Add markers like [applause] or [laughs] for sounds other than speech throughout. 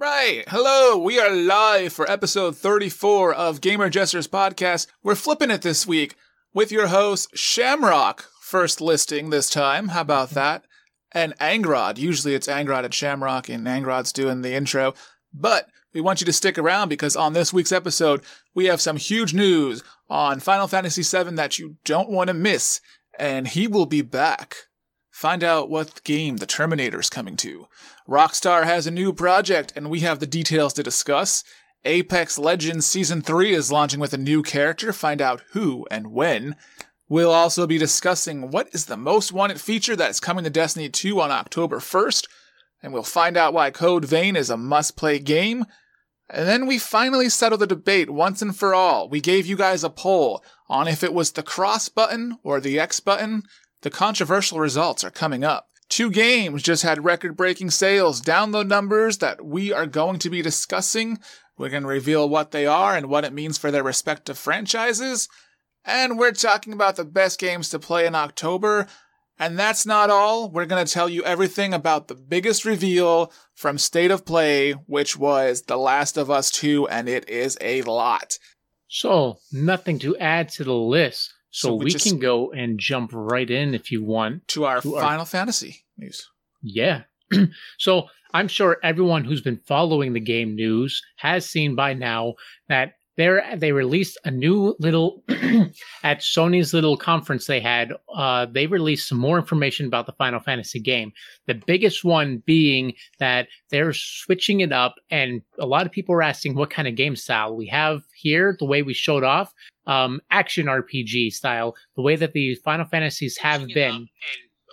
Right. Hello. We are live for episode 34 of Gamer Jesters podcast. We're flipping it this week with your host, Shamrock. First listing this time. How about that? And Angrod. Usually it's Angrod and Shamrock, and Angrod's doing the intro. But we want you to stick around because on this week's episode, we have some huge news on Final Fantasy VII that you don't want to miss. And he will be back. Find out what game the Terminator's coming to. Rockstar has a new project, and we have the details to discuss. Apex Legends Season 3 is launching with a new character. Find out who and when. We'll also be discussing what is the most wanted feature that's coming to Destiny 2 on October 1st, and we'll find out why Code Vein is a must play game. And then we finally settle the debate once and for all. We gave you guys a poll on if it was the cross button or the X button. The controversial results are coming up. Two games just had record breaking sales, download numbers that we are going to be discussing. We're going to reveal what they are and what it means for their respective franchises. And we're talking about the best games to play in October. And that's not all. We're going to tell you everything about the biggest reveal from State of Play, which was The Last of Us 2, and it is a lot. So, nothing to add to the list. So, So we we, can go and jump right in if you want. To our To our- Final Fantasy news. Yeah. [clears throat] so I'm sure everyone who's been following the game news has seen by now that they they released a new little [clears throat] at Sony's little conference they had. Uh, they released some more information about the Final Fantasy game. The biggest one being that they're switching it up, and a lot of people are asking what kind of game style we have here. The way we showed off, um, action RPG style, the way that the Final Fantasies have been.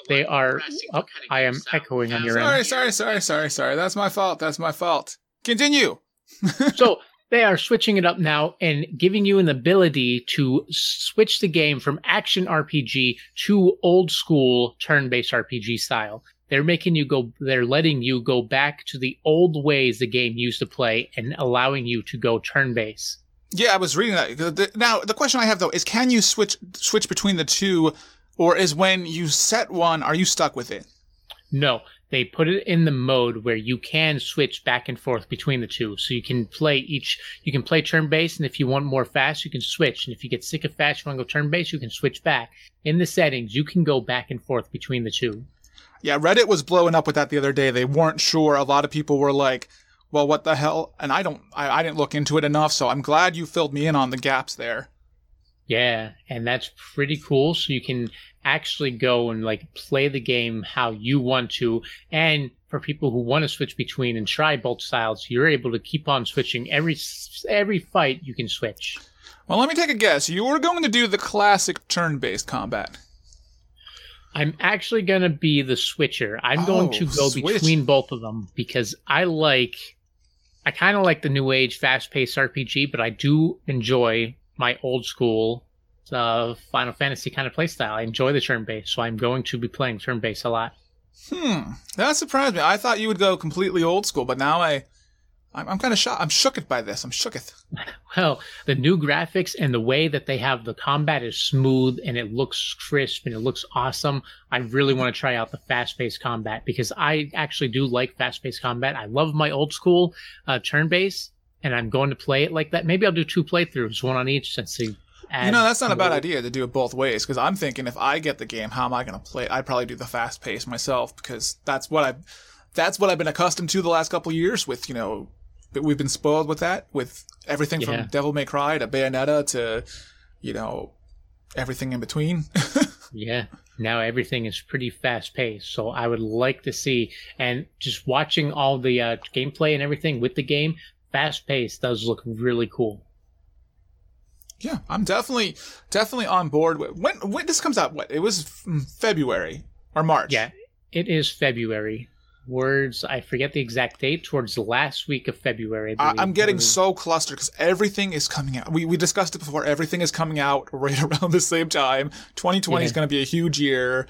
They are. Oh, I am echoing on your Sorry, end. sorry, sorry, sorry, sorry. That's my fault. That's my fault. Continue. [laughs] so they are switching it up now and giving you an ability to switch the game from action RPG to old school turn-based RPG style. They're making you go. They're letting you go back to the old ways the game used to play and allowing you to go turn-based. Yeah, I was reading that. Now, the question I have though is, can you switch switch between the two, or is when you set one, are you stuck with it? No, they put it in the mode where you can switch back and forth between the two. So you can play each, you can play turn based, and if you want more fast, you can switch. And if you get sick of fast, you want to go turn based, you can switch back. In the settings, you can go back and forth between the two. Yeah, Reddit was blowing up with that the other day. They weren't sure. A lot of people were like, "Well, what the hell?" And I don't, I, I didn't look into it enough. So I'm glad you filled me in on the gaps there. Yeah, and that's pretty cool. So you can actually go and like play the game how you want to. And for people who want to switch between and try both styles, you're able to keep on switching every every fight. You can switch. Well, let me take a guess. You were going to do the classic turn-based combat. I'm actually gonna be the switcher. I'm going Oh, to go switch. between both of them because I like, I kind of like the new age fast-paced RPG, but I do enjoy my old school uh, Final Fantasy kind of playstyle. I enjoy the turn-based, so I'm going to be playing turn-based a lot. Hmm, that surprised me. I thought you would go completely old school, but now I, I'm, I'm kind of shocked. I'm shooketh by this. I'm shooketh. [laughs] Well, the new graphics and the way that they have the combat is smooth and it looks crisp and it looks awesome. I really want to try out the fast-paced combat because I actually do like fast-paced combat. I love my old school uh, turn-based, and I'm going to play it like that. Maybe I'll do two playthroughs, one on each, since they. You know, that's not a bad idea to do it both ways because I'm thinking if I get the game, how am I going to play it? I'd probably do the fast pace myself because that's what I've that's what I've been accustomed to the last couple of years with, you know, we've been spoiled with that with everything Yeah. from Devil May Cry to Bayonetta to, you know, everything in between. [laughs] Yeah. Now everything is pretty fast paced. So I would like to see, and just watching all the uh, gameplay and everything with the game, fast paced does look really cool. yeah, I'm definitely definitely on board with when when this comes out what? It was February or March. Yeah, it is February. Words, I forget the exact date, towards the last week of February. I I'm getting so clustered because everything is coming out. We, we discussed it before. Everything is coming out [laughs] right around the same time. 2020 is going to be a huge year.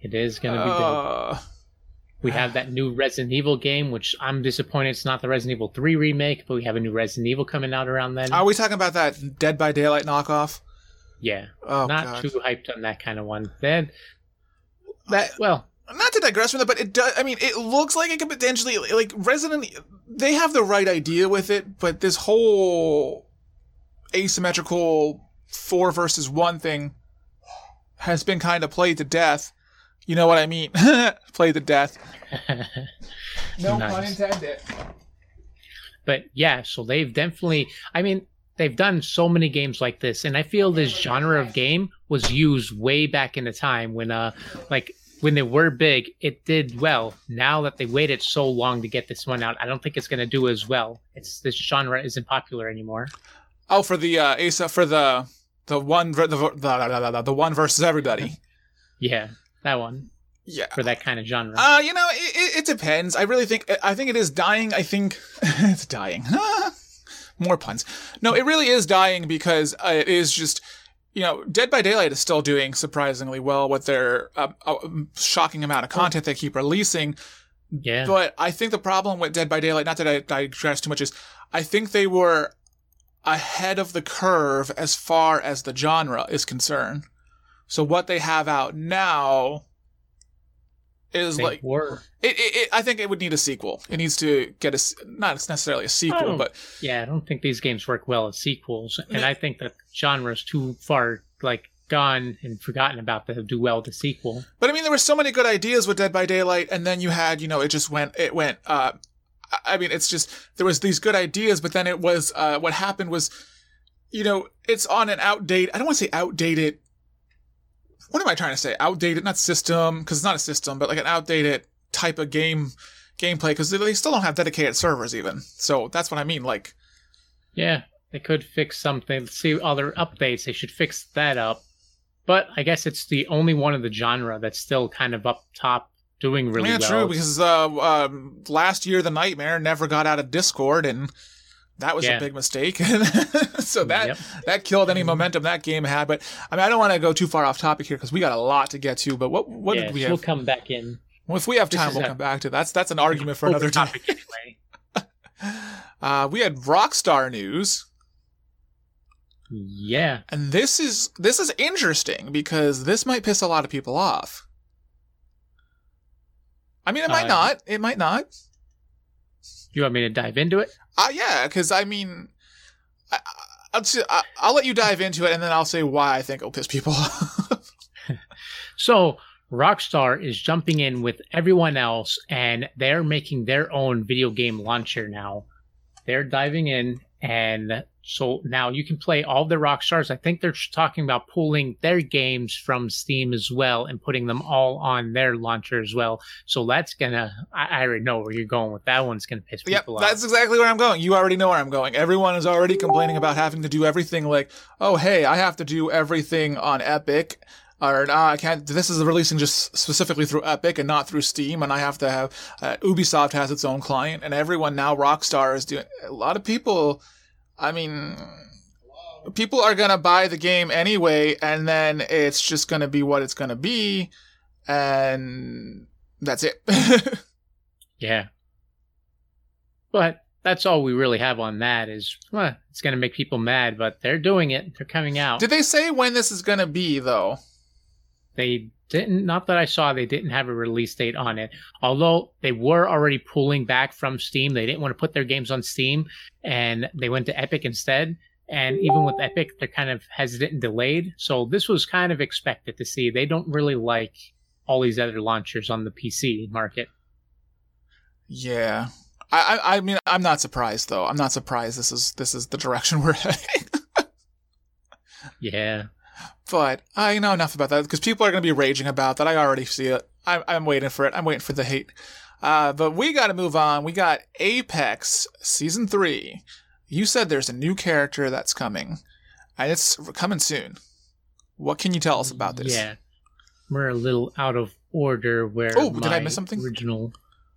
It is going to be big. Uh, We have that new Resident Evil game, which I'm disappointed it's not the Resident Evil 3 remake, but we have a new Resident Evil coming out around then. are we talking about that Dead by Daylight knockoff? yeah, Oh not god. too hyped on that kind of one. Then that well, not to digress from that, but it does. I mean, it looks like it could potentially like Resident. They have the right idea with it, but this whole asymmetrical four versus one thing has been kind of played to death. You know what I mean? [laughs] played to death. [laughs] no Nice. pun intended. but yeah, so they've definitely. I mean, they've done so many games like this, and I feel this genre of game was used way back in the time when, uh, like when they were big, it did well. Now that they waited so long to get this one out, I don't think it's going to do as well. It's this genre isn't popular anymore. Oh, for the uh, Asa for the the one the, the, the, one versus everybody. [laughs] Yeah, that one Yeah. for that kind of genre. Uh, you know, it, it, it depends. I really think I think it is dying. I think [laughs] it's dying. [laughs] More puns. No, it really is dying because uh, it is just you know, Dead by Daylight is still doing surprisingly well with their uh, uh, shocking amount of content they keep releasing. yeah, But I think the problem with Dead by Daylight, not that I digress too much, is I think they were ahead of the curve as far as the genre is concerned. So what they have out now is they like were. it, it, it. I think it would need a sequel. It needs to get a not necessarily a sequel, Oh. but Yeah, I don't think these games work well as sequels, and Yeah. I think that genre is too far like gone and forgotten about to do well with the sequel. But I mean, there were so many good ideas with Dead by Daylight, and then you had, you know, it just went, it went. uh I- I mean, it's just there was these good ideas, but then it was uh what happened was, you know, it's on an outdated. I don't want to say outdated. What am I trying to say? Outdated, not system, because it's not a system, but like an outdated type of game gameplay, because they still don't have dedicated servers even. So that's what I mean. Like, Yeah, they could fix something. See other updates. They should fix that up. But I guess it's the only one of the genre that's still kind of up top, doing really yeah, well. true. Because uh, um, last year, the Nightmare never got out of Discord, and that was Yeah. a big mistake. [laughs] so that Yep. that killed any momentum that game had. But I mean, I don't want to go too far off topic here because we got a lot to get to. But what what yeah, did we have? We'll come back in. well, if we have time, we'll a- come back to that's that's an argument for another topic anyway. [laughs] Uh, we had Rockstar news, Yeah, and this is this is interesting because this might piss a lot of people off. I mean, it might Uh, not. It might not. you want me to dive into it? Uh, yeah, because I mean, I, I- I'll, just, I, I'll let you dive into it, and then I'll say why I think it'll piss people [laughs] off. So Rockstar is jumping in with everyone else, and they're making their own video game launcher now. They're diving in, and so now you can play all the rock stars. I think they're talking about pulling their games from Steam as well and putting them all on their launcher as well. So that's gonna. I, I already know where you're going with that. One's gonna piss yep, people off. that's exactly where I'm going. You already know where I'm going. Everyone is already complaining about having to do everything like, oh, hey, I have to do everything on Epic. Or nah, I can't. This is releasing just specifically through Epic and not through Steam, and I have to have. Uh, Ubisoft has its own client, and everyone now Rockstar is doing. A lot of people, I mean, people are gonna buy the game anyway, and then it's just gonna be what it's gonna be, and that's it. [laughs] Yeah. But that's all we really have on that is well, it's going to make people mad, but they're doing it. They're coming out. Did they say when this is gonna be though? they didn't not that I saw they didn't have a release date on it. Although they were already pulling back from Steam. They didn't want to put their games on Steam and they went to Epic instead. And even with Epic, they're kind of hesitant and delayed. So this was kind of expected to see. They don't really like all these other launchers on the PC market. Yeah. I, I I mean I'm not surprised though. I'm not surprised this is this is the direction [laughs] we're heading. Yeah. But I know enough about that because people are going to be raging about that. I already see it. I'm I'm waiting for it. I'm waiting for the hate. Uh, but we got to move on. We got Apex season three. You said there's a new character that's coming, and it's coming soon. What can you tell us about this? Yeah. We're a little out of order where Oh, did I miss something? Original.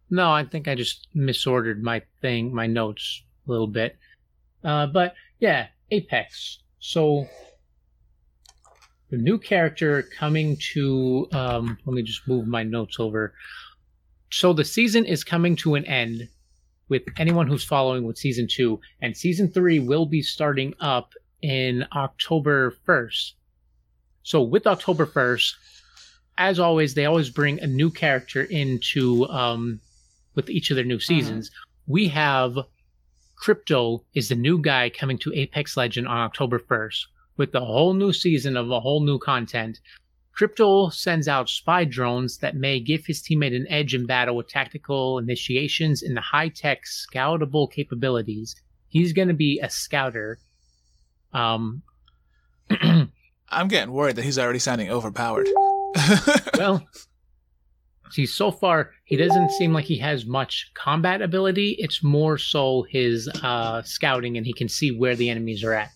No, I think I just misordered my thing, my notes a little bit. Uh, but yeah, Apex. So the new character coming to um let me just move my notes over. So the season is coming to an end with anyone who's following with season 2 and season 3 will be starting up in October 1st. So with October 1st, as always, they always bring a new character into um, with each of their new seasons. We have Crypto is the new guy coming to Apex Legend on October 1st with the whole new season of a whole new content. Crypto sends out spy drones that may give his teammate an edge in battle with tactical initiations and the high tech scoutable capabilities. He's going to be a scouter. Um, [clears throat] I'm getting worried that he's already sounding overpowered. [laughs] well, see, so far he doesn't seem like he has much combat ability. It's more so his uh, scouting, and he can see where the enemies are at.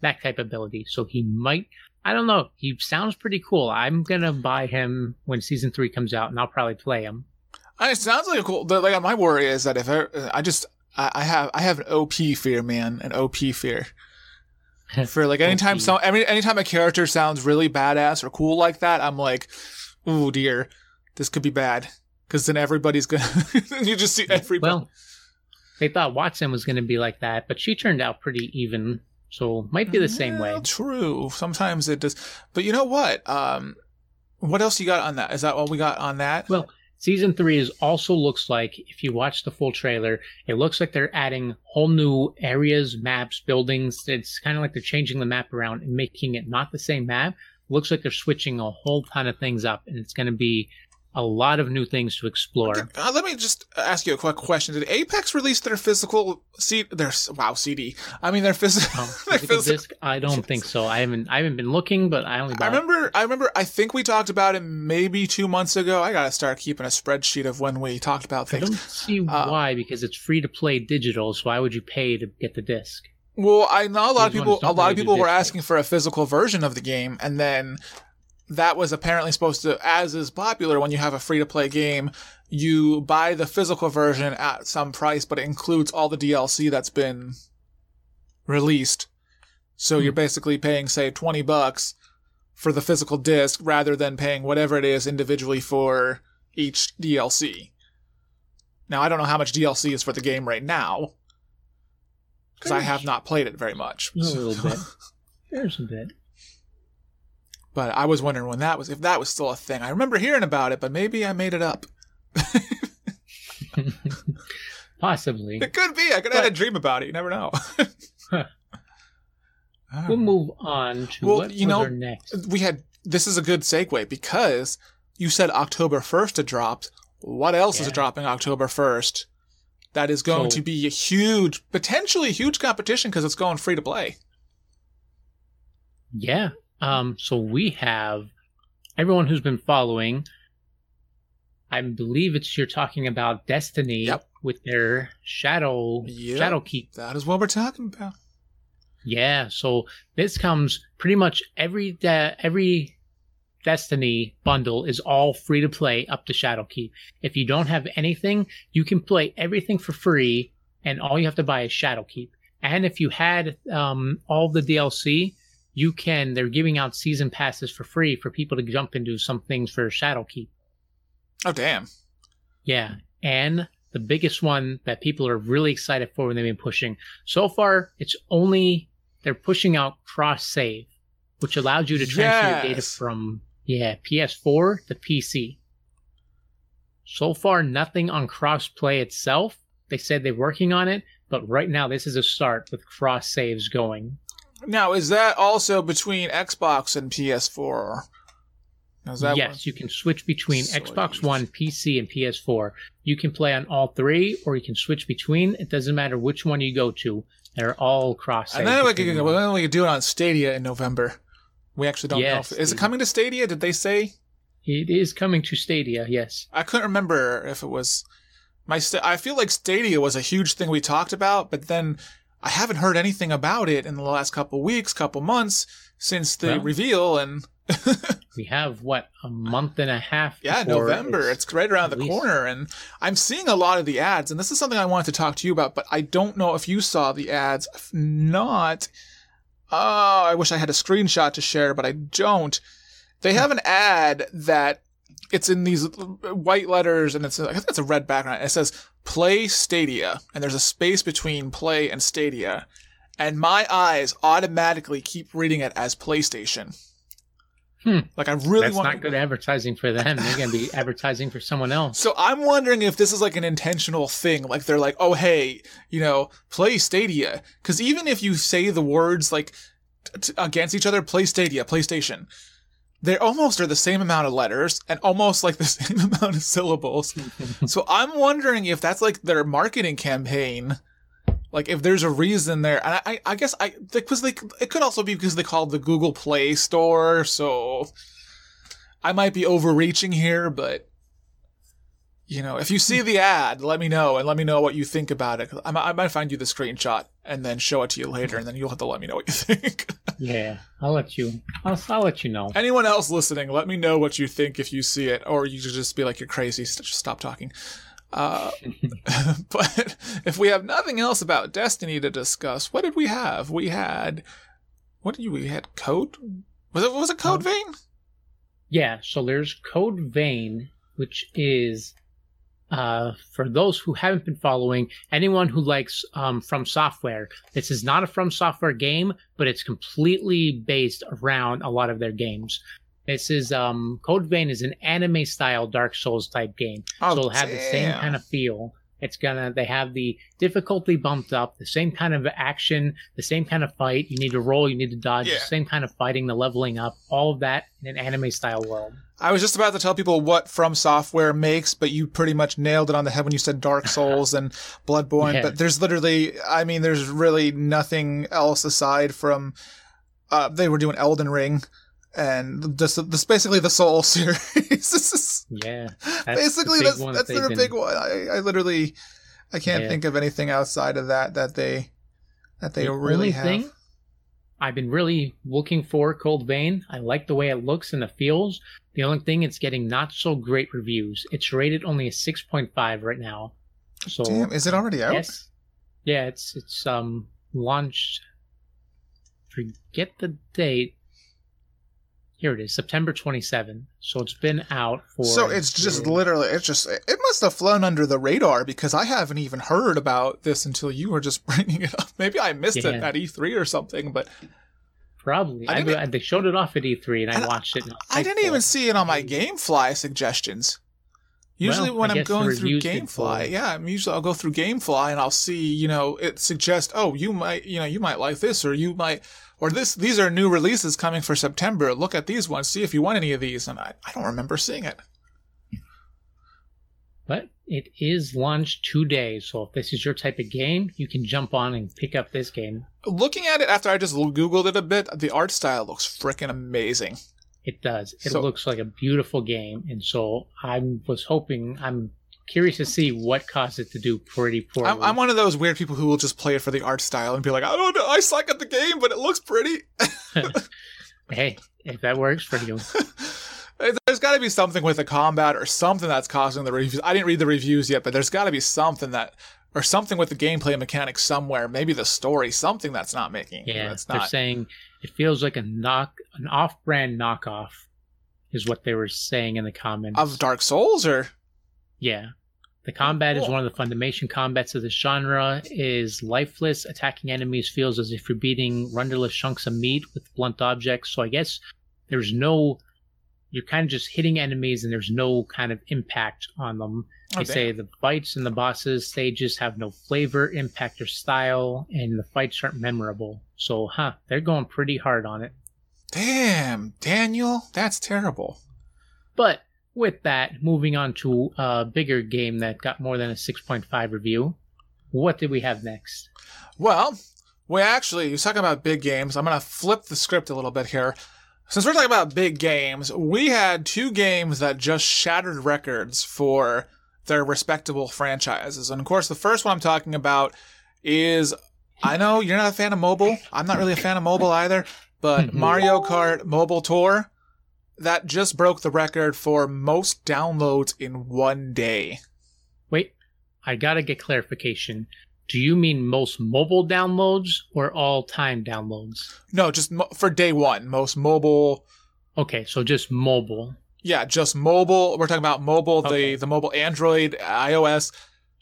That type of ability. So he might. I don't know. He sounds pretty cool. I'm gonna buy him when season three comes out, and I'll probably play him. it sounds like a cool. Like my worry is that if I, I just I, I have I have an OP fear, man, an OP fear. [laughs] For like anytime some every anytime a character sounds really badass or cool like that, I'm like, oh dear, this could be bad. Because then everybody's gonna [laughs] you just see everybody. Well, they thought Wattson was gonna be like that, but she turned out pretty even. So might be the same way. True. Sometimes it does. But you know what? Um, what else you got on that? Is that all we got on that? Well, season three is also looks like if you watch the full trailer, it looks like they're adding whole new areas, maps, buildings. It's kind of like they're changing the map around and making it not the same map. Looks like they're switching a whole ton of things up, and it's going to be a lot of new things to explore. Uh, let me just ask you a quick question: Did Apex release their physical C? Their wow CD? I mean their, phys- oh, [laughs] their physical, disc? I don't think so. I haven't. I haven't been looking, but I only. I remember. It. I remember. I think we talked about it maybe two months ago. I gotta start keeping a spreadsheet of when we talked about things. I don't see uh, why because it's free to play digital. So why would you pay to get the disc? Well, I know a lot These of people. A lot of people were asking for a physical version of the game, and then that was apparently supposed to, as is popular when you have a free to play game, you buy the physical version at some price, but it includes all the DLC that's been released. So hmm. you're basically paying, say, 20 bucks for the physical disc rather than paying whatever it is individually for each DLC. Now, I don't know how much DLC is for the game right now, because I have not played it very much. A little [laughs] bit. There's a bit. But I was wondering when that was, if that was still a thing. I remember hearing about it, but maybe I made it up. [laughs] Possibly. It could be. I could have had a dream about it. You never know. [laughs] [laughs] we'll move on to well, what you know, next. We had this is a good segue because you said October first it dropped. What else yeah. is dropping October first? That is going so, to be a huge, potentially huge competition because it's going free to play. Yeah, um, so we have everyone who's been following. I believe it's you're talking about Destiny yep. with their Shadow yep. Shadowkeep. That is what we're talking about. Yeah, so this comes pretty much every de- every Destiny bundle is all free to play up to Shadow Shadowkeep. If you don't have anything, you can play everything for free, and all you have to buy is Shadow Shadowkeep. And if you had um, all the DLC, you can they're giving out season passes for free for people to jump into some things for Shadowkeep. Oh damn. Yeah. And the biggest one that people are really excited for when they've been pushing. So far, it's only they're pushing out cross save, which allows you to transfer yes. your data from yeah, PS4 to PC. So far nothing on cross play itself. They said they're working on it, but right now this is a start with cross saves going. Now, is that also between Xbox and PS4? yes, what? you can switch between Xbox One, PC, and PS4. You can play on all three, or you can switch between. It doesn't matter which one you go to; they're all cross. And then we can, then we can do it on Stadia in November. We actually don't yes, know. If, is it coming to Stadia? Did they say? It is coming to Stadia. Yes. I couldn't remember if it was my. I feel like Stadia was a huge thing we talked about, but then I haven't heard anything about it in the last couple weeks, couple months since the well, reveal, and [laughs] we have what a month and a half. Yeah, November. It's, it's, right around the least. corner, and I'm seeing a lot of the ads, and this is something I wanted to talk to you about, but I don't know if you saw the ads. If not, oh, I wish I had a screenshot to share, but I don't. They have an ad that it's in these white letters and it's I think it's a red background. It says Play Stadia, and there's a space between Play and Stadia, and my eyes automatically keep reading it as PlayStation. Hmm. Like I really That's want. not good advertising for them. They're going to be [laughs] advertising for someone else. So I'm wondering if this is like an intentional thing. Like they're like, oh hey, you know, play Stadia. Because even if you say the words like t- against each other, play Stadia, PlayStation, they almost are the same amount of letters and almost like the [laughs] same amount of syllables. [laughs] so I'm wondering if that's like their marketing campaign. Like if there's a reason there, and I, I, guess I because they it could also be because they called the Google Play Store, so I might be overreaching here, but you know, if you see the ad, let me know and let me know what you think about it. I, might- I might find you the screenshot and then show it to you later, and then you'll have to let me know what you [laughs] think. Yeah, I'll let you. I'll, I'll let you know. Anyone else listening, let me know what you think if you see it, or you should just be like, "You're crazy." St- Just stop talking. Uh, [laughs] [laughs] but if we have nothing else about Destiny to discuss, what did we have? We had what did you? We had Code. Was it was it Code Vein? Yeah, so there's Code Vein, which is uh, for those who haven't been following, anyone who likes um, From Software. This is not a From Software game, but it's completely based around a lot of their games. This is um, Code Vein is an anime style Dark Souls type game, Oh, so it'll have the same kind of feel. It's gonna they have the difficulty bumped up, the same kind of action, the same kind of fight. You need to roll, you need to dodge, Yeah. the same kind of fighting, the leveling up, all of that in an anime style world. I was just about to tell people what From Software makes, but you pretty much nailed it on the head when you said Dark [laughs] Souls and Bloodborne. Yeah. But there's literally, I mean, there's really nothing else aside from uh, they were doing Elden Ring, and this, this basically the Soul [laughs] series. Yeah, [laughs] that's basically the that's that's their they've big one. I, I literally, I can't Yeah. think of anything outside of that that they that they the really have. thing I've been really looking for Code Vein. I like the way it looks and it feels. The only thing it's getting not so great reviews. It's rated only a six point five right now. So Damn, is it already out? yes, yeah, it's it's um launched. Forget the date. Here it is, September twenty seventh. So it's been out for. So it's just literally, it's just, it must have flown under the radar because I haven't even heard about this until you were just [laughs] bringing it up. Maybe I missed it at E3 or something, but probably. I I they showed it off at E3 and I And I- watched it. and I was didn't even see it on my GameFly suggestions. Usually Well, when I I'm going through GameFly, yeah, I'm usually I'll go through GameFly and I'll see, you know, it suggests, oh, you might, you know, you might like this or you might, or this, these are new releases coming for September. Look at these ones, see if you want any of these. And I, I don't remember seeing it. But it is launched today, so if this is your type of game, you can jump on and pick up this game. Looking at it after I just Googled it a bit, the art style looks freaking amazing. It does. It So- looks like a beautiful game, and so I was hoping. I'm curious to see what caused it to do pretty poorly. I'm, I'm one of those weird people who will just play it for the art style and be like, I don't know, I suck at the game, but it looks pretty. [laughs] hey, if that works for [laughs] you, there's got to be something with the combat or something that's causing the reviews. I didn't read the reviews yet, but there's got to be something that, or something with the gameplay mechanics somewhere. Maybe the story, something that's not making. yeah, that's they're not. saying it feels like a knock, an off-brand knockoff, is what they were saying in the comments. Of Dark Souls, or Yeah. The oh, combat is one of the fundamental combats of the genre is lifeless. Attacking enemies feels as if you're beating rudderless chunks of meat with blunt objects. So I guess there's no you're kind of just hitting enemies and there's no kind of impact on them. Oh, they Oh, say the fights and the bosses stages have no flavor, impact, or style, and the fights aren't memorable. So, huh, they're going pretty hard on it. damn, Daniel, that's terrible. But with that, moving on to a bigger game that got more than a 6.5 review. What did we have next? Well, we actually, you're talking about big games. I'm going to flip the script a little bit here. Since we're talking about big games, we had two games that just shattered records for their respectable franchises. And of course, the first one I'm talking about is I know you're not a fan of mobile. I'm not really a fan of mobile either, but [laughs] Mario Kart Mobile Tour that just broke the record for most downloads in one day. Wait, I gotta get clarification. Do you mean most mobile downloads or all time downloads? No, just mo- for day one, most mobile Okay, so just mobile. Yeah, just mobile. We're talking about mobile, Okay. the the mobile Android, iOS,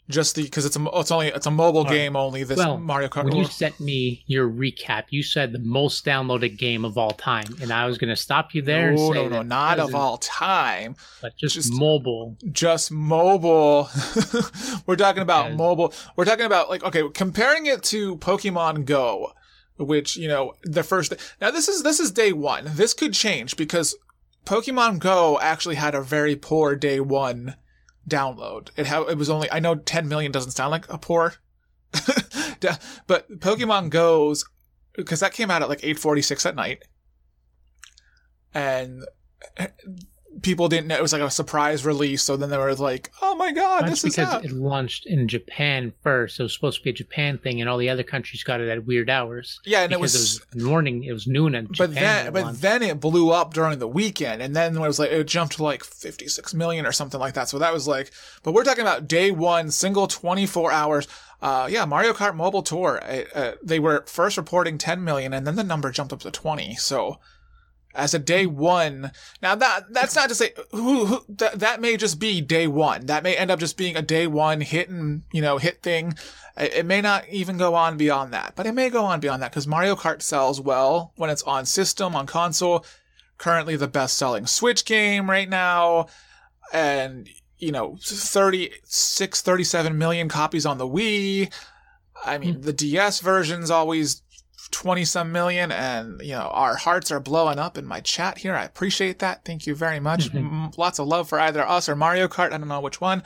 just the because it's a it's only it's a mobile right. game only. This Well, Mario Kart. When you sent me your recap, you said the most downloaded game of all time, and I was going to stop you there. and no, say no, no, not of all time. but just, just- mobile. just mobile. [laughs] We're talking about Yeah. mobile. We're talking about like okay, comparing it to Pokemon Go, which you know the first. Now this is this is day one. This could change because Pokemon Go actually had a very poor day one download. It ha- it was only I know 10 million doesn't sound like a poor, [laughs] but Pokemon Go's because that came out at like 8:46 at night, and people didn't know it was like a surprise release. So then they were like, "Oh my god, That's this is because out." it launched in Japan first. It was supposed to be a Japan thing, and all the other countries got it at weird hours. yeah, and it was. it was morning. It was noon in Japan. but then, it but launched. then it blew up during the weekend, and then it was like it jumped to like fifty six million or something like that. So that was like, but we're talking about day one, single twenty four hours. Uh, yeah, Mario Kart Mobile Tour. Uh, uh, they were first reporting ten million, and then the number jumped up to twenty. So as a day one, now that that's not to say who, who that that may just be day one. That may end up just being a day one hit and you know hit thing. It it may not even go on beyond that, but it may go on beyond that because Mario Kart sells well when it's on system, on console. Currently the best selling Switch game right now. And, you know, 36, 37 million copies on the Wii. I mean, hmm. the DS version's always 20 some million. And, you know, our hearts are blowing up in my chat here. I appreciate that. Thank you very much. Mhm. M- Lots of love for either us or Mario Kart. I don't know which one.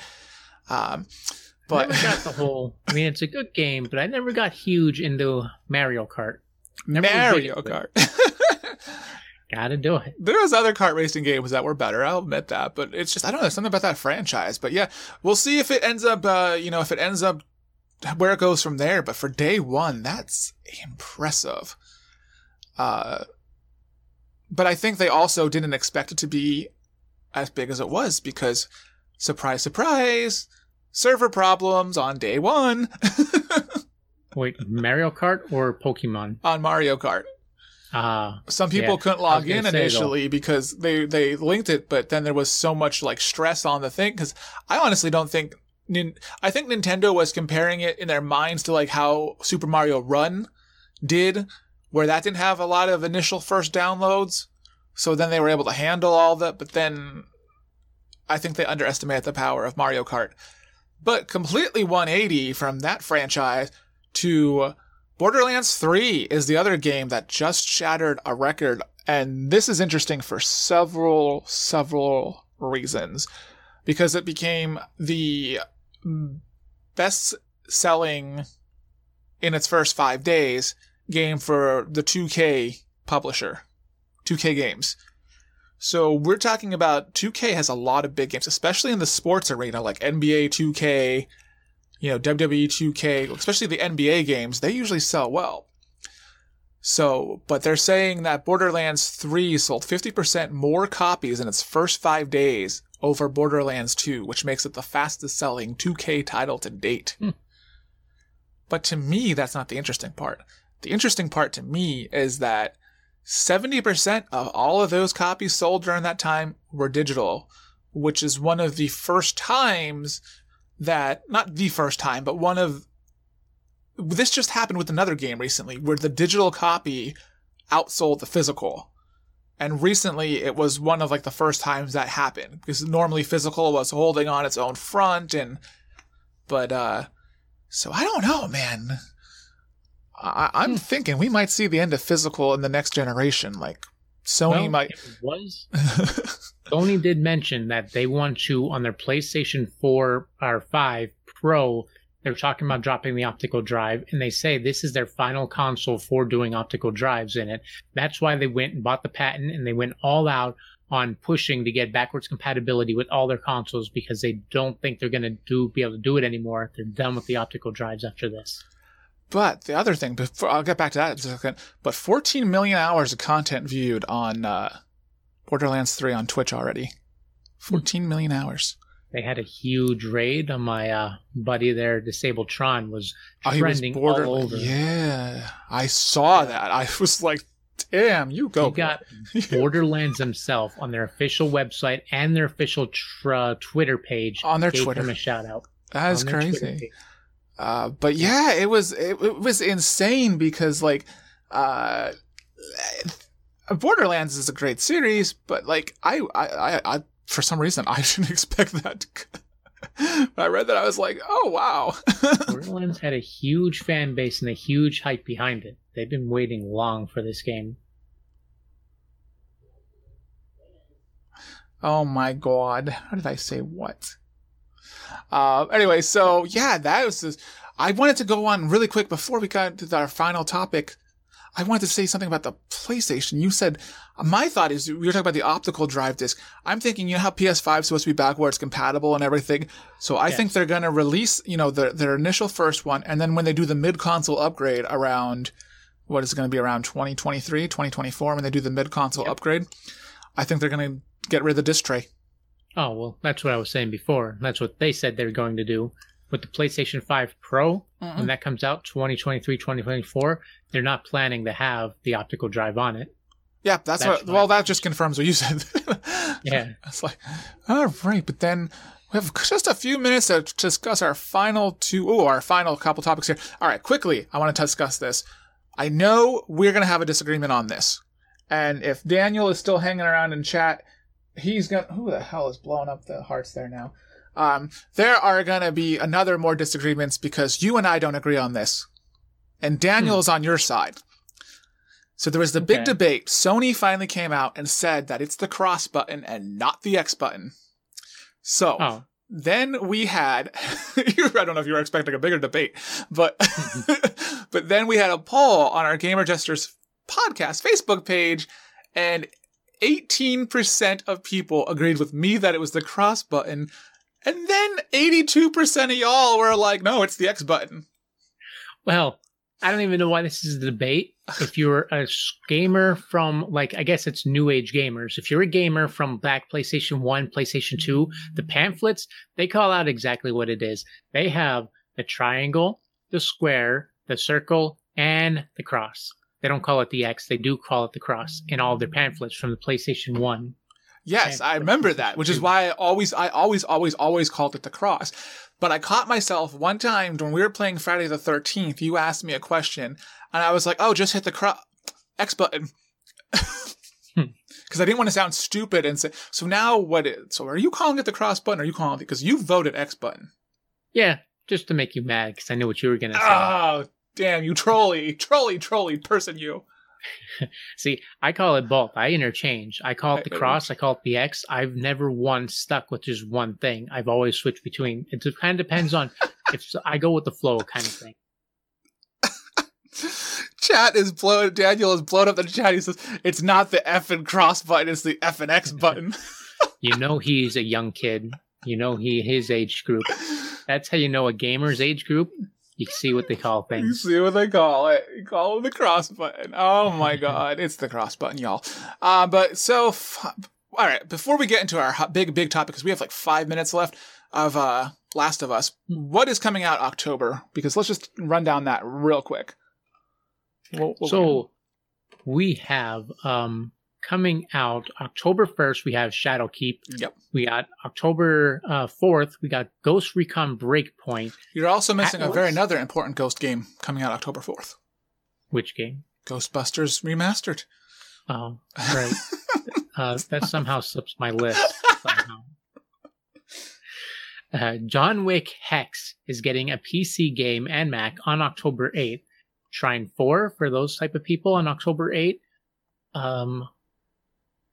Um, I but never got the whole. I mean, it's a good game, but I never got huge into Mario Kart. Never Mario Kart. [laughs] Gotta do it. there was other kart racing games that were better. I'll admit that, but it's just I don't know something about that franchise. But yeah, we'll see if it ends up. Uh, you know, if it ends up where it goes from there. But for day one, that's impressive. Uh, but I think they also didn't expect it to be as big as it was because surprise, surprise, server problems on day one [laughs] Wait, Mario Kart or Pokemon? on Mario Kart. Ah, some people Yeah, couldn't log in initially because they they linked it but then there was so much like stress on the thing because i honestly don't think Nin- i think nintendo was comparing it in their minds to like how super mario run did where that didn't have a lot of initial first downloads so then they were able to handle all that but then i think they underestimated the power of mario kart but completely 180 from that franchise to Borderlands 3 is the other game that just shattered a record, and this is interesting for several, several reasons. Because it became the Mm. best selling in its first five days game for the 2K publisher, 2K Games. So we're talking about 2K has a lot of big games, especially in the sports arena, like NBA 2K, you know, WWE 2K, especially the NBA games, they usually sell well. So, but they're saying that Borderlands 3 sold 50% more copies in its first five days over Borderlands 2, which makes it the fastest selling 2K title to date. Hmm. But to me, that's not the interesting part. The interesting part to me is that 70% of all of those copies sold during that time were digital, which is one of the first times that not the first time, but one of this just happened with another game recently where the digital copy outsold the physical. And recently it was one of like the first times that happened because normally physical was holding on its own front and but uh so I don't know, man. I, I'm Hmm. thinking we might see the end of physical in the next generation. Like Sony well, might. was. [laughs] Sony did mention that they want to on their PlayStation 4 or 5 Pro. They're talking about dropping the optical drive, and they say this is their final console for doing optical drives in it. That's why they went and bought the patent, and they went all out on pushing to get backwards compatibility with all their consoles because they don't think they're going to do be able to do it anymore. They're done with the optical drives after this. But the other thing, before I'll get back to that in a second. But 14 million hours of content viewed on uh, Borderlands 3 on Twitch already. 14 million hours. They had a huge raid on my uh, buddy there, Disabled Tron, was Oh, was trending border. all over. Yeah, I saw that. I was like, "Damn, you go!" He got [laughs] Borderlands himself on their official website and their official tr- uh, Twitter page. on their gave Twitter. him a shout out. That is on their Twitter crazy. Uh, but yeah, it was it, it was insane because like uh, Borderlands is a great series, but like I I, I, I for some reason I [laughs] didn't expect that. [laughs] When I read that, I was like, oh wow. [laughs] Borderlands had a huge fan base and a huge hype behind it. They've been waiting long for this game. oh my god, how did I say what? Uh, anyway, so yeah, that was. Just, I wanted to go on really quick before we got to our final topic. I wanted to say something about the PlayStation. You said my thought is we were talking about the optical drive disc. I'm thinking, you know how PS5 is supposed to be backwards compatible and everything. So I Yes. think they're going to release, you know, their their initial first one, and then when they do the mid console upgrade around what is it going to be around 2023, 2024, when they do the mid console upgrade, I think they're going to get rid of the disc tray. Oh, well, that's what I was saying before. That's what they said they're going to do. With the PlayStation 5 Pro, uh-uh. when that comes out 2023, 2024, they're not planning to have the optical drive on it. Yeah, that's, That's what. Well, that just confirms what you said. [laughs] Yeah. it's like, all right, but then we have just a few minutes to discuss our final two, oh, our final couple topics here. All right, quickly, I want to discuss this. I know we're gonna have a disagreement on this, and if Daniel is still hanging around in chat, he's gonna. Who the hell is blowing up the hearts there now? Um, there are gonna be another more disagreements because you and I don't agree on this, and Daniel's on your side. So there was the big debate. Sony finally came out and said that it's the cross button and not the X button. So Oh, then we had [laughs] I don't know if you were expecting a bigger debate, but [laughs] but then we had a poll on our Gamer Jesters podcast Facebook page, and 18% of people agreed with me that it was the cross button, and then 82% of y'all were like, no, it's the X button. well, I don't even know why this is a debate. [laughs] If you're a gamer from, like, I guess it's new age gamers. If you're a gamer from back PlayStation 1, PlayStation 2, the pamphlets, they call out exactly what it is. They have the triangle, the square, the circle, and the cross. They don't call it the X, they do call it the cross in all their pamphlets from the PlayStation 1. Yes, I remember that, which is why I always, I always, always, always called it the cross. But I caught myself one time when we were playing Friday the 13th, you asked me a question, and I was like, oh, just hit the cro- X button. Hmm. [laughs] Because I didn't want to sound stupid and say, so now what is, so are you calling it the cross button or are you calling it, because you voted X button. Yeah, just to make you mad because I knew what you were going to say. Oh, damn, you trolly, trolly, trolly person, you. [laughs] See, I call it both. I interchange. I call it the I- cross. I call it the X. I've never once stuck with just one thing. I've always switched between. It kind of depends on [laughs] if I go with the flow kind of thing. [laughs] Chat is blown. Daniel is blown up the chat. He says it's not the F and cross button; it's the F and X button. You know he's a young kid. You know he his age group. That's how you know a gamer's age group. You see what they call things. You see what they call it? You call it the cross button. Oh my [laughs] god, it's the cross button, y'all. Uh, but so, f- all right. Before we get into our hot- big, big topic, because we have like five minutes left of uh, Last of Us. What is coming out October? Because let's just run down that real quick. What- what we got? So we have um coming out October first. We have Shadowkeep. yep. We got October uh, fourth. we got Ghost Recon Breakpoint. You're also missing a very another important Ghost game coming out October fourth. Which game? Ghostbusters remastered. Oh, [laughs] right. uh, that somehow slips my list. Somehow. [laughs] Uh, John Wick Hex is getting a PC game and Mac on October 8th. Shrine 4 for those type of people on October 8th. Um,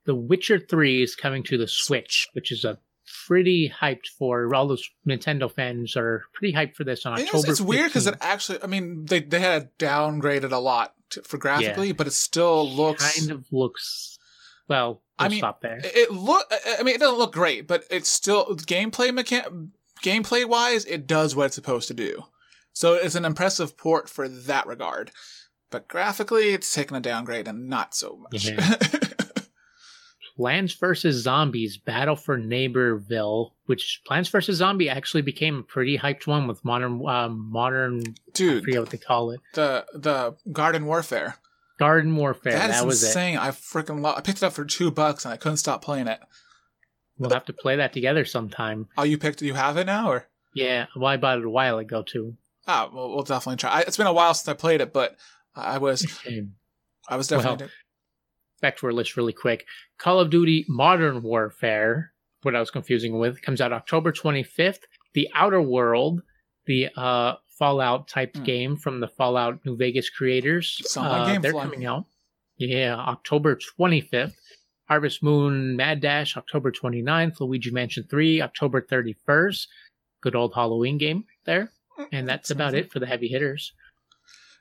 the Witcher 3 is coming to the Switch, which is a pretty hyped for all those Nintendo fans are pretty hyped for this on It's, October. it's weird because it actually, I mean, they they had downgraded a lot to, for graphically, but it still looks kind of looks well. I mean, stop there. It- It look. I mean, it doesn't look great, but it's still gameplay mechan- Gameplay wise, it does what it's supposed to do. So it's an impressive port for that regard. But graphically, it's taken a downgrade and not so much. Yeah. Mm-hmm. [laughs] Plants vs. Zombies Battle for Neighborville, which Plants vs. Zombie actually became a pretty hyped one with modern, um, modern, I Dude, forget what they call it, the the Garden Warfare. Garden Warfare. that is that was it. insane. I freaking love. I picked it up for two bucks and I couldn't stop playing it. We'll have to play that together sometime. Oh, you picked? You have it now, or Yeah, well, I bought it a while ago too. Oh, well, we'll definitely try. I, it's been a while since I played it, but I was, [laughs] I was definitely. Well, back to our list really quick. Call of Duty Modern Warfare, what I was confusing with, comes out October 25th. The Outer World, the uh, Fallout type Hmm. game from the Fallout New Vegas creators, uh, they're Gamefly. coming out. Yeah, October 25th. Harvest Moon Mad Dash, October 29th. Luigi Mansion 3, October 31st. Good old Halloween game there. And that's about it for the heavy hitters.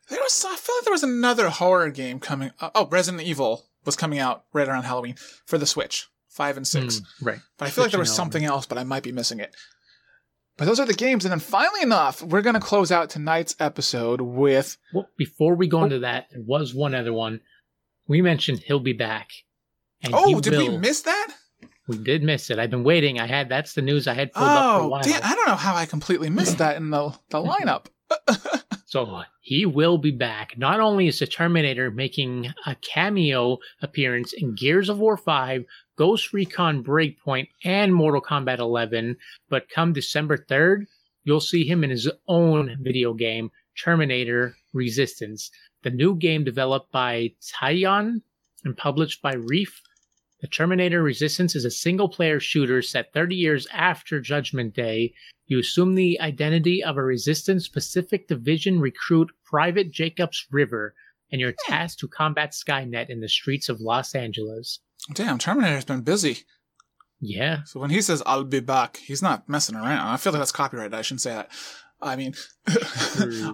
There was, I feel like there was another horror game coming. Uh, oh, Resident Evil was coming out right around Halloween for the Switch, five and six. Mm, right. But I feel like there was something else, but I might be missing it. But those are the games, and then finally enough, we're gonna close out tonight's episode with Well, before we go into that, there was one other one. We mentioned he'll be back. And oh, did we miss that? We did miss it. I've been waiting. I had that's the news I had pulled up for a Oh, while. damn! I don't know how I completely missed that in the the lineup. [laughs] So he will be back. Not only is the Terminator making a cameo appearance in Gears of War 5, Ghost Recon Breakpoint, and Mortal Kombat 11, but come December 3rd, you'll see him in his own video game, Terminator Resistance. The new game developed by Teyon and published by Reef. The Terminator Resistance is a single player shooter set 30 years after Judgment Day you assume the identity of a Resistance Pacific Division recruit, Private Jacob Rivers, and you're hmm. tasked to combat Skynet in the streets of Los Angeles. Damn, Terminator's been busy. Yeah, So when he says "I'll be back," he's not messing around. I feel like that's copyrighted. I shouldn't say that. I mean, [laughs]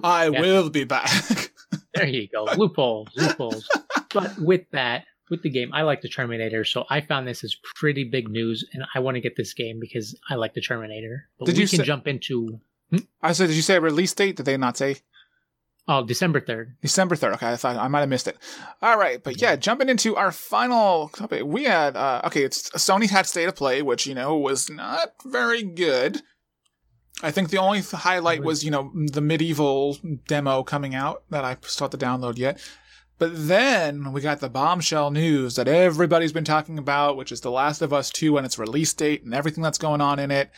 I Yeah. will be back. there you go. Loopholes, loopholes. [laughs] But with that, with the game, I like the Terminator, so I found this as pretty big news, and I want to get this game because I like the Terminator. But Did we you can say- jump into I said, did you say a release date? Did they not say oh December third. December third? Okay, I thought I might have missed it. All right, but yeah, jumping into our final topic, we had uh, okay. It's Sony had State of Play, which you know was not very good. I think the only th- highlight was you know the MediEvil demo coming out that I have to download yet. But then we got the bombshell news that everybody's been talking about, which is The Last of Us 2 and its release date and everything that's going on in it.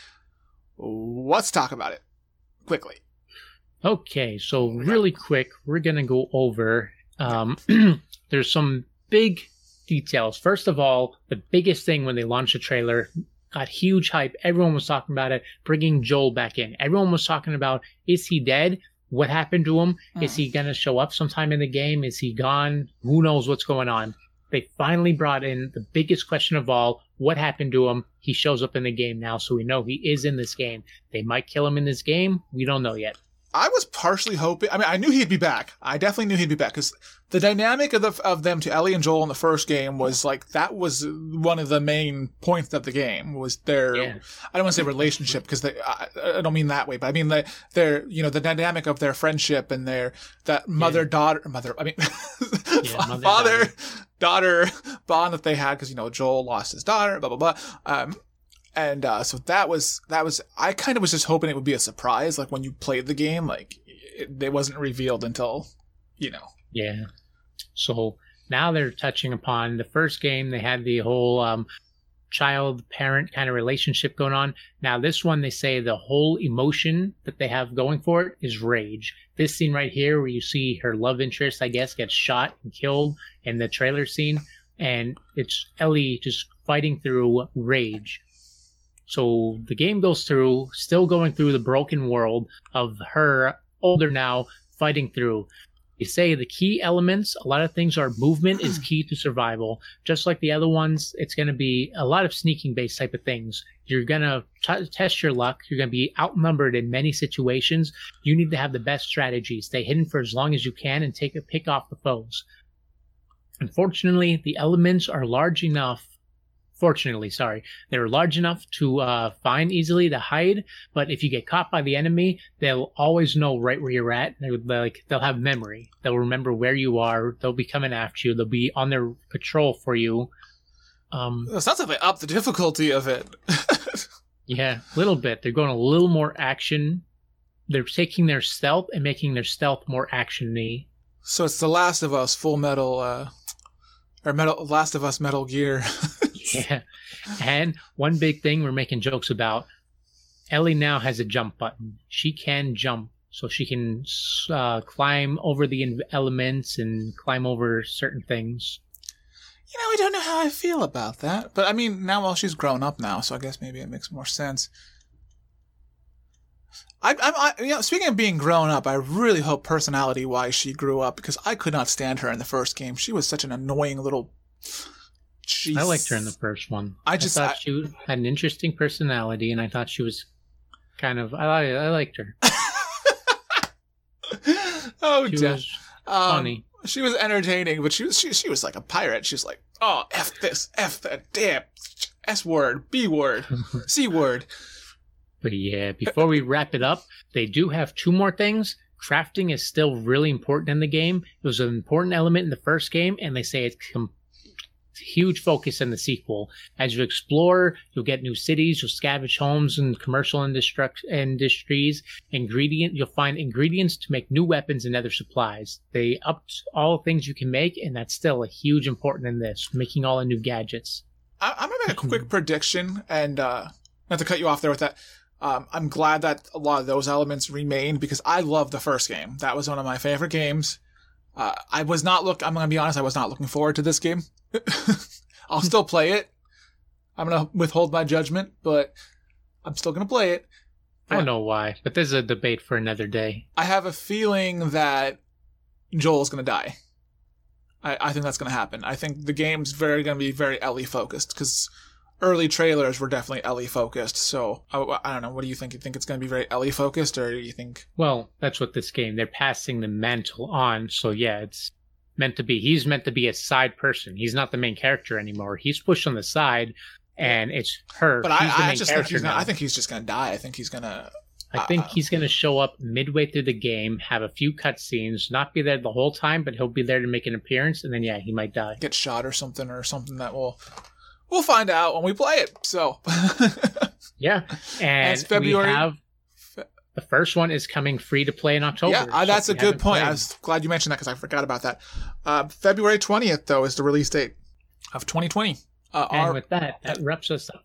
Let's talk about it quickly. Okay, so really quick, we're gonna go over. Um, [clears throat] there's some big details. First of all, the biggest thing when they launched the trailer got huge hype. Everyone was talking about it, bringing Joel back in. Everyone was talking about is he dead? What happened to him? Hmm. Is he gonna show up sometime in the game? Is he gone? Who knows what's going on? They finally brought in the biggest question of all: what happened to him? He shows up in the game now, so we know he is in this game. They might kill him in this game. We don't know yet. I was partially hoping. I mean, I knew he'd be back. I definitely knew he'd be back because the dynamic of the of them to Ellie and Joel in the first game was like that was one of the main points of the game was their. Yeah. I don't want to say relationship because. I, I don't mean that way, but I mean the, their you know the dynamic of their friendship and their that mother daughter mother. I mean, [laughs] mother, father daughter bond that they had because you know Joel lost his daughter. Blah blah blah. Um, and uh, so that was that was I kind of was just hoping it would be a surprise, like when you played the game, like it, it wasn't revealed until you know. Yeah. So now they're touching upon the first game. They had the whole um, child parent kind of relationship going on. Now, this one, they say the whole emotion that they have going for it is rage. This scene right here, where you see her love interest, I guess, gets shot and killed in the trailer scene, and it's Ellie just fighting through rage. So the game goes through, still going through the broken world of her older now fighting through. You say the key elements, a lot of things are movement is key to survival. Just like the other ones, it's going to be a lot of sneaking based type of things. You're going to test your luck. You're going to be outnumbered in many situations. You need to have the best strategy. Stay hidden for as long as you can and take a pick off the foes. Unfortunately, the elements are large enough. Fortunately, sorry, they're large enough to uh, find easily to hide. But if you get caught by the enemy, they'll always know right where you're at. They're like they'll have memory. They'll remember where you are. They'll be coming after you. They'll be on their patrol for you. Um, It sounds like they upped the difficulty of it. [laughs] yeah, a little bit. They're going a little more action. They're taking their stealth and making their stealth more actiony. so it's the Last of Us Full Metal, uh, or Metal Last of Us Metal Gear. [laughs] [laughs] Yeah. And one big thing we're making jokes about Ellie now has a jump button. She can jump, so she can uh, climb over the elements and climb over certain things. You know, I don't know how I feel about that. But I mean, now, well, she's grown up now, so I guess maybe it makes more sense. I, I, I, you know, speaking of being grown up, I really hope personality-wise she grew up because I could not stand her in the first game. She was such an annoying little. Jeez. I liked her in the first one. I just- thought I- she had an interesting personality, and I thought she was kind of I I liked her. [laughs] oh, She was Um, funny. She was entertaining, but she was she, she was like a pirate. She's like, oh, f this, f that, damn, s word, b word, [laughs] c word. But yeah, before we wrap it up, they do have two more things. Crafting is still really important in the game. It was an important element in the first game, and they say it's com- huge focus in the sequel. As you explore, you'll get new cities, you'll scavenge homes and commercial industri- industries. Ingredient, you'll find ingredients to make new weapons and other supplies. They upped all things you can make, and that's still a huge important in this, making all the new gadgets. I, I'm gonna make a quick prediction, and uh, not to cut you off there with that. Um, I'm glad that a lot of those elements remain because I love the first game. That was one of my favorite games. Uh, I was not look. I'm gonna be honest. I was not looking forward to this game. [laughs] I'll still play it. I'm gonna withhold my judgment, but I'm still gonna play it. I don't know why, but there's a debate for another day. I have a feeling that Joel's gonna die. I, I think that's gonna happen. I think the game's very gonna be very Ellie focused because early trailers were definitely Ellie focused. So I, I don't know. What do you think? You think it's gonna be very Ellie focused, or do you think? Well, that's what this game. They're passing the mantle on, so yeah, it's meant to be. He's meant to be a side person. He's not the main character anymore. He's pushed on the side, and it's her. But I, I just think he's gonna. I think he's just gonna die. I think he's gonna. I think uh, he's going to show up midway through the game, have a few cutscenes, not be there the whole time, but he'll be there to make an appearance, and then yeah, he might die. get shot or something or something that will we'll find out when we play it. So [laughs] Yeah, and February- we have the first one is coming free to play in October. yeah, uh, so that's a good point. I was glad you mentioned that because I forgot about that. Uh, February twentieth though is the release date of 2020. Uh, And our with that, that wraps us up